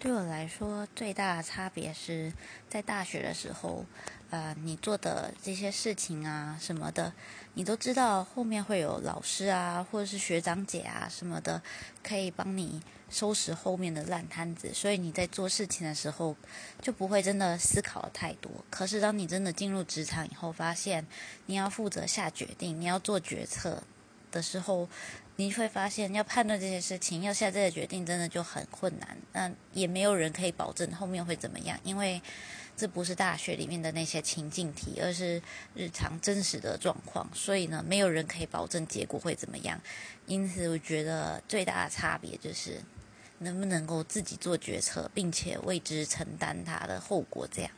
对我来说，最大的差别是在大学的时候，呃，你做的这些事情啊什么的，你都知道后面会有老师啊，或者是学长姐啊什么的，可以帮你收拾后面的烂摊子，所以你在做事情的时候就不会真的思考太多。可是当你真的进入职场以后，发现你要负责下决定，你要做决策的时候。你会发现，要判断这些事情，要下这个决定，真的就很困难。那也没有人可以保证后面会怎么样，因为这不是大学里面的那些情境题，而是日常真实的状况。所以呢，没有人可以保证结果会怎么样。因此，我觉得最大的差别就是能不能够自己做决策，并且为之承担它的后果。这样。